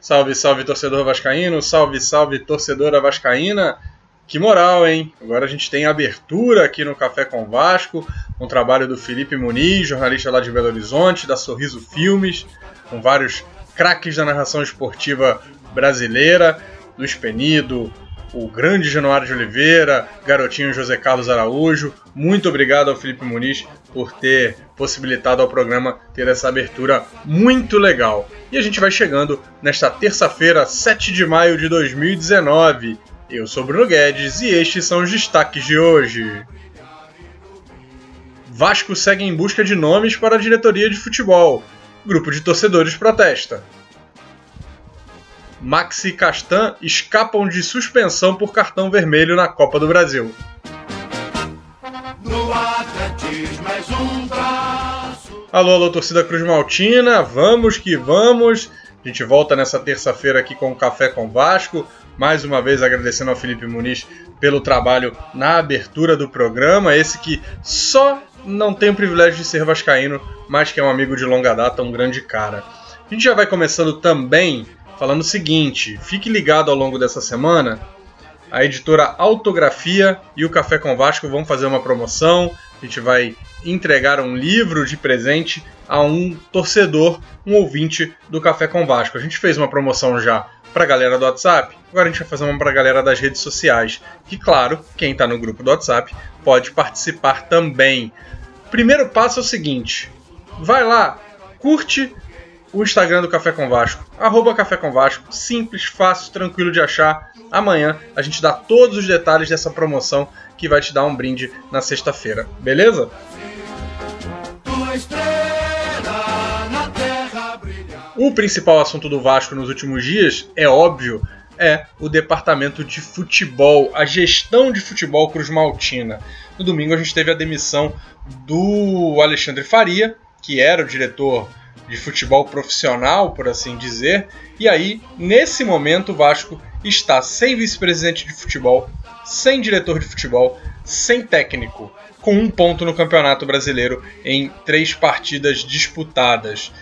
Salve, salve torcedor vascaíno, salve, salve torcedora vascaína. Que moral, hein? Agora a gente tem abertura aqui no Café com Vasco, um trabalho do Felipe Muniz, jornalista lá de Belo Horizonte, da Sorriso Filmes, com vários craques da narração esportiva brasileira, Luiz Penido, o grande Januário de Oliveira, garotinho José Carlos Araújo. Muito obrigado ao Felipe Muniz por ter possibilitado ao programa ter essa abertura muito legal. E a gente vai chegando nesta terça-feira, 7 de maio de 2019. Eu sou Bruno Guedes e estes são os destaques de hoje. Vasco segue em busca de nomes para a diretoria de futebol. Grupo de torcedores protesta. Maxi e Castan escapam de suspensão por cartão vermelho na Copa do Brasil. Alô, alô, torcida Cruz Maltina, vamos que vamos. A gente volta nessa terça-feira aqui com o Café com Vasco. Mais uma vez agradecendo ao Felipe Muniz pelo trabalho na abertura do programa. Esse que só não tem o privilégio de ser vascaíno, mas que é um amigo de longa data, um grande cara. A gente já vai começando também falando o seguinte: fique ligado ao longo dessa semana. A editora Autografia e o Café com Vasco vão fazer uma promoção. A gente vai entregar um livro de presente a um torcedor, um ouvinte do Café com Vasco. A gente fez uma promoção já para a galera do WhatsApp, agora a gente vai fazer uma para a galera das redes sociais. Que, claro, quem está no grupo do WhatsApp pode participar também. Primeiro passo é o seguinte: vai lá, curte o Instagram do Café com Vasco, arroba Café com Vasco, simples, fácil, tranquilo de achar. Amanhã a gente dá todos os detalhes dessa promoção que vai te dar um brinde na sexta-feira, beleza? O principal assunto do Vasco nos últimos dias, é óbvio, é o departamento de futebol, a gestão de futebol Cruz Maltina. No domingo a gente teve a demissão do Alexandre Faria, que era o diretor de futebol profissional, por assim dizer. E aí, nesse momento, o Vasco está sem vice-presidente de futebol, sem diretor de futebol, sem técnico, com um ponto no Campeonato Brasileiro em três partidas disputadas.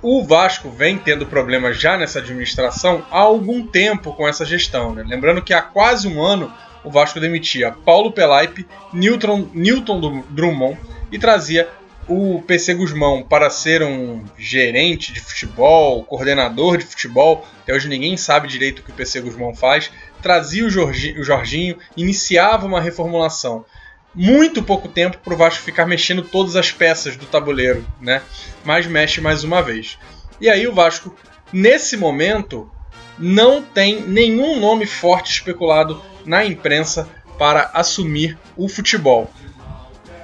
O Vasco vem tendo problemas já nessa administração há algum tempo com essa gestão. Né? Lembrando que há quase um ano o Vasco demitia Paulo Pelaipe, Newton, Newton Drummond e trazia o PC Guzmão para ser um gerente de futebol, coordenador de futebol, até hoje ninguém sabe direito o que o PC Guzmão faz, trazia o o Jorginho iniciava uma reformulação. Muito pouco tempo para o Vasco ficar mexendo todas as peças do tabuleiro, né? Mas mexe mais uma vez. E aí o Vasco, nesse momento, não tem nenhum nome forte especulado na imprensa para assumir o futebol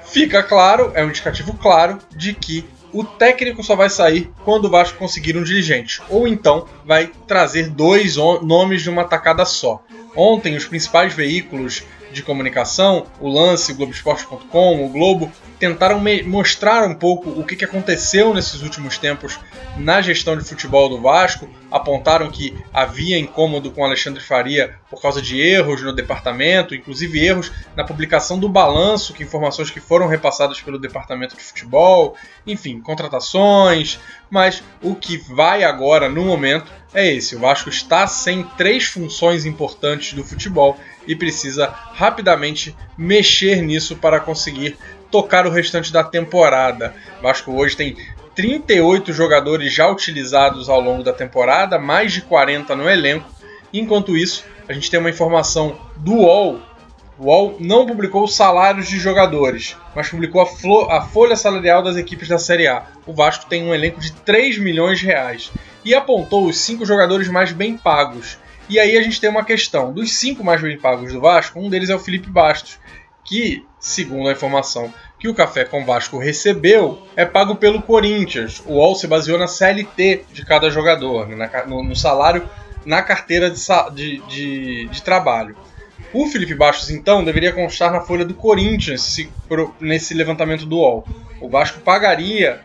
fica claro, é um indicativo claro, de que o técnico só vai sair quando o Vasco conseguir um dirigente, ou então vai trazer dois nomes de uma tacada só. Ontem, os principais veículos de comunicação, o Lance, o Globoesporte.com, o Globo, tentaram mostrar um pouco o que, que aconteceu nesses últimos tempos na gestão de futebol do Vasco, apontaram que havia incômodo com Alexandre Faria por causa de erros no departamento, inclusive erros na publicação do balanço, que informações que foram repassadas pelo departamento de futebol, enfim, contratações, mas o que vai agora no momento é esse. O Vasco está sem três funções importantes do futebol e precisa rapidamente mexer nisso para conseguir tocar o restante da temporada. O Vasco hoje tem 38 jogadores já utilizados ao longo da temporada, mais de 40 no elenco. Enquanto isso, a gente tem uma informação do UOL. O UOL não publicou os salários de jogadores, mas publicou a, a folha salarial das equipes da Série A. O Vasco tem um elenco de 3 milhões de reais e apontou os cinco jogadores mais bem pagos. E aí a gente tem uma questão: dos cinco mais bem pagos do Vasco, um deles é o Felipe Bastos, que, segundo a informação que o Café com Vasco recebeu, é pago pelo Corinthians. O UOL se baseou na CLT de cada jogador, né, no, no salário na carteira de, de, de, de, trabalho. O Felipe Bastos, então, deveria constar na folha do Corinthians se, nesse levantamento do UOL. O Vasco pagaria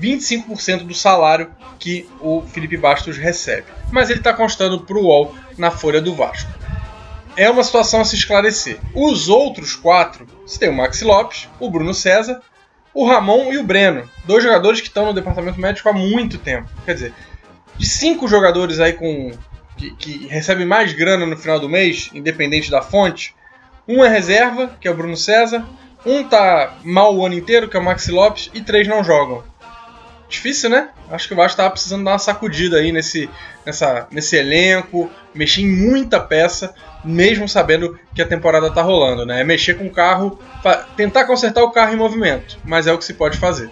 25% do salário que o Felipe Bastos recebe. Mas ele está constando para o UOL na folha do Vasco. é uma situação a se esclarecer. Os outros quatro, você tem o Maxi Lopes, o Bruno César, o Ramon e o Breno. Dois jogadores que estão no departamento médico há muito tempo. Quer dizer, de cinco jogadores aí com que, que recebem mais grana no final do mês, independente da fonte, um é reserva, que é o Bruno César, um tá mal o ano inteiro, que é o Maxi Lopes, e três não jogam. Difícil, né? Acho que o Vasco tava precisando dar uma sacudida aí nesse, nessa, nesse elenco, mexer em muita peça, mesmo sabendo que a temporada tá rolando, né? É mexer com o carro, tentar consertar o carro em movimento, mas é o que se pode fazer.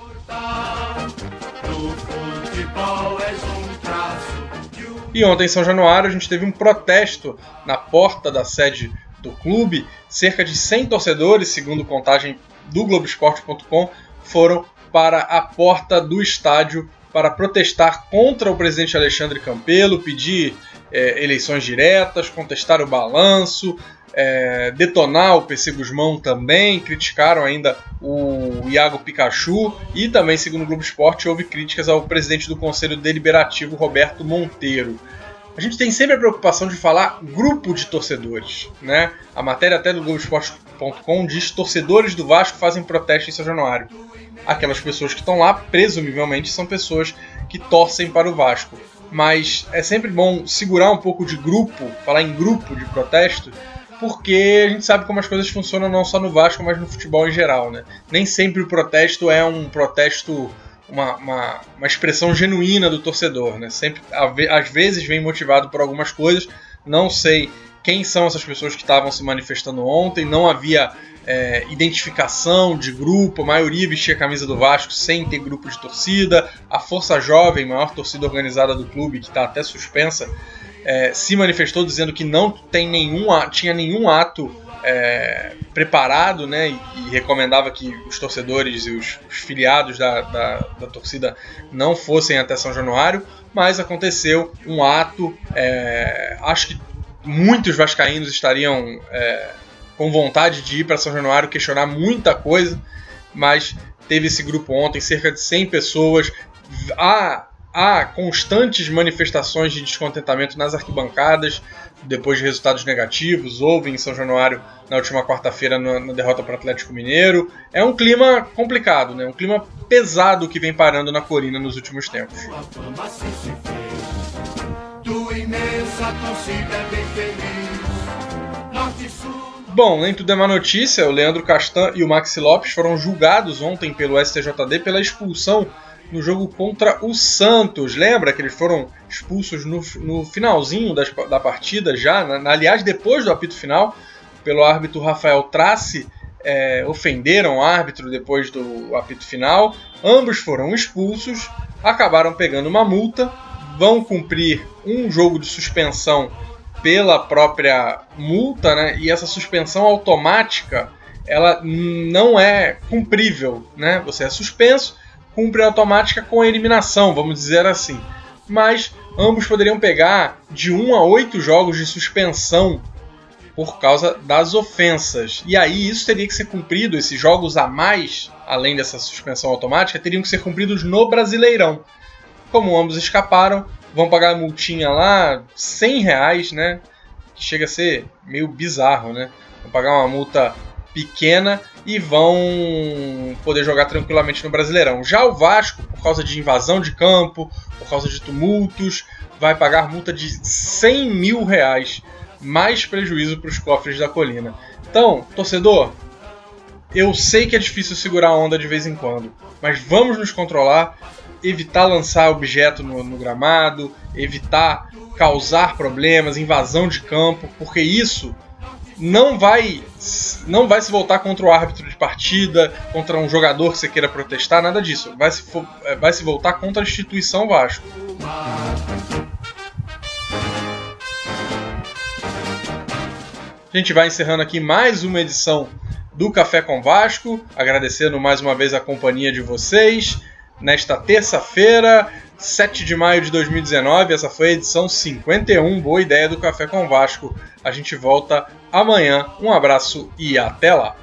E ontem em São Januário a gente teve um protesto na porta da sede do clube. Cerca de 100 torcedores, segundo contagem do Globoesporte.com, foram para a porta do estádio para protestar contra o presidente Alexandre Campelo, pedir é, eleições diretas, contestar o balanço, é, detonar o PC Guzmão também, criticaram ainda o Iago Pikachu e também, segundo o Globo Esporte, houve críticas ao presidente do Conselho Deliberativo, Roberto Monteiro. A gente tem sempre a preocupação de falar grupo de torcedores, né? A matéria até do Globoesporte.com diz torcedores do Vasco fazem protesto em São Januário aquelas pessoas que estão lá, presumivelmente, são pessoas que torcem para o Vasco. Mas é sempre bom segurar um pouco de grupo, falar em grupo de protesto, porque a gente sabe como as coisas funcionam não só no Vasco, mas no futebol em geral, né? Nem sempre o protesto é um protesto, uma, uma, uma expressão genuína do torcedor, né? Sempre, às vezes, vem motivado por algumas coisas. Não sei quem são essas pessoas que estavam se manifestando ontem, não havia é, identificação de grupo, a maioria vestia a camisa do Vasco sem ter grupo de torcida, a Força Jovem, maior torcida organizada do clube, que está até suspensa, é, se manifestou dizendo que não tem nenhum, tinha nenhum ato é, preparado né, e, recomendava que os torcedores e os, os filiados da, da, da, torcida não fossem até São Januário, mas aconteceu um ato, é, acho que muitos vascaínos estariam é, com vontade de ir para São Januário questionar muita coisa, mas teve esse grupo ontem, cerca de 100 pessoas. Há, há constantes manifestações de descontentamento nas arquibancadas depois de resultados negativos. Houve em São Januário na última quarta-feira na derrota para o Atlético Mineiro. É um clima complicado, né? um clima pesado que vem parando na Corina nos últimos tempos. Bom, nem tudo é má notícia. O Leandro Castan e o Maxi Lopes foram julgados ontem pelo STJD pela expulsão no jogo contra o Santos. Lembra que eles foram expulsos no, no finalzinho das, da partida, já, na, aliás, depois do apito final, pelo árbitro Rafael Trace. É, ofenderam o árbitro depois do apito final. Ambos foram expulsos, acabaram pegando uma multa, vão cumprir um jogo de suspensão pela própria multa, né? E essa suspensão automática, ela não é cumprível, né? Você é suspenso, cumpre automática com eliminação, vamos dizer assim. Mas ambos poderiam pegar de 1 a 8 jogos de suspensão por causa das ofensas. E aí isso teria que ser cumprido, esses jogos a mais, além dessa suspensão automática, teriam que ser cumpridos no Brasileirão. Como ambos escaparam, vão pagar a multinha lá, 100 reais, né? Que chega a ser meio bizarro, né? Vão pagar uma multa pequena e vão poder jogar tranquilamente no Brasileirão. Já o Vasco, por causa de invasão de campo, por causa de tumultos, vai pagar multa de 100 mil reais, mais prejuízo para os cofres da colina. Então, torcedor, eu sei que é difícil segurar a onda de vez em quando, mas vamos nos controlar evitar lançar objeto no, no gramado, evitar causar problemas, invasão de campo, porque isso não vai não vai se voltar contra o árbitro de partida, contra um jogador que você queira protestar, nada disso. Vai se, é, vai se voltar contra a instituição Vasco. A gente vai encerrando aqui mais uma edição do Café com Vasco, agradecendo mais uma vez a companhia de vocês nesta terça-feira, 7 de maio de 2019. Essa foi a edição 51. Boa ideia do Café com Vasco. A gente volta amanhã. Um abraço e até lá.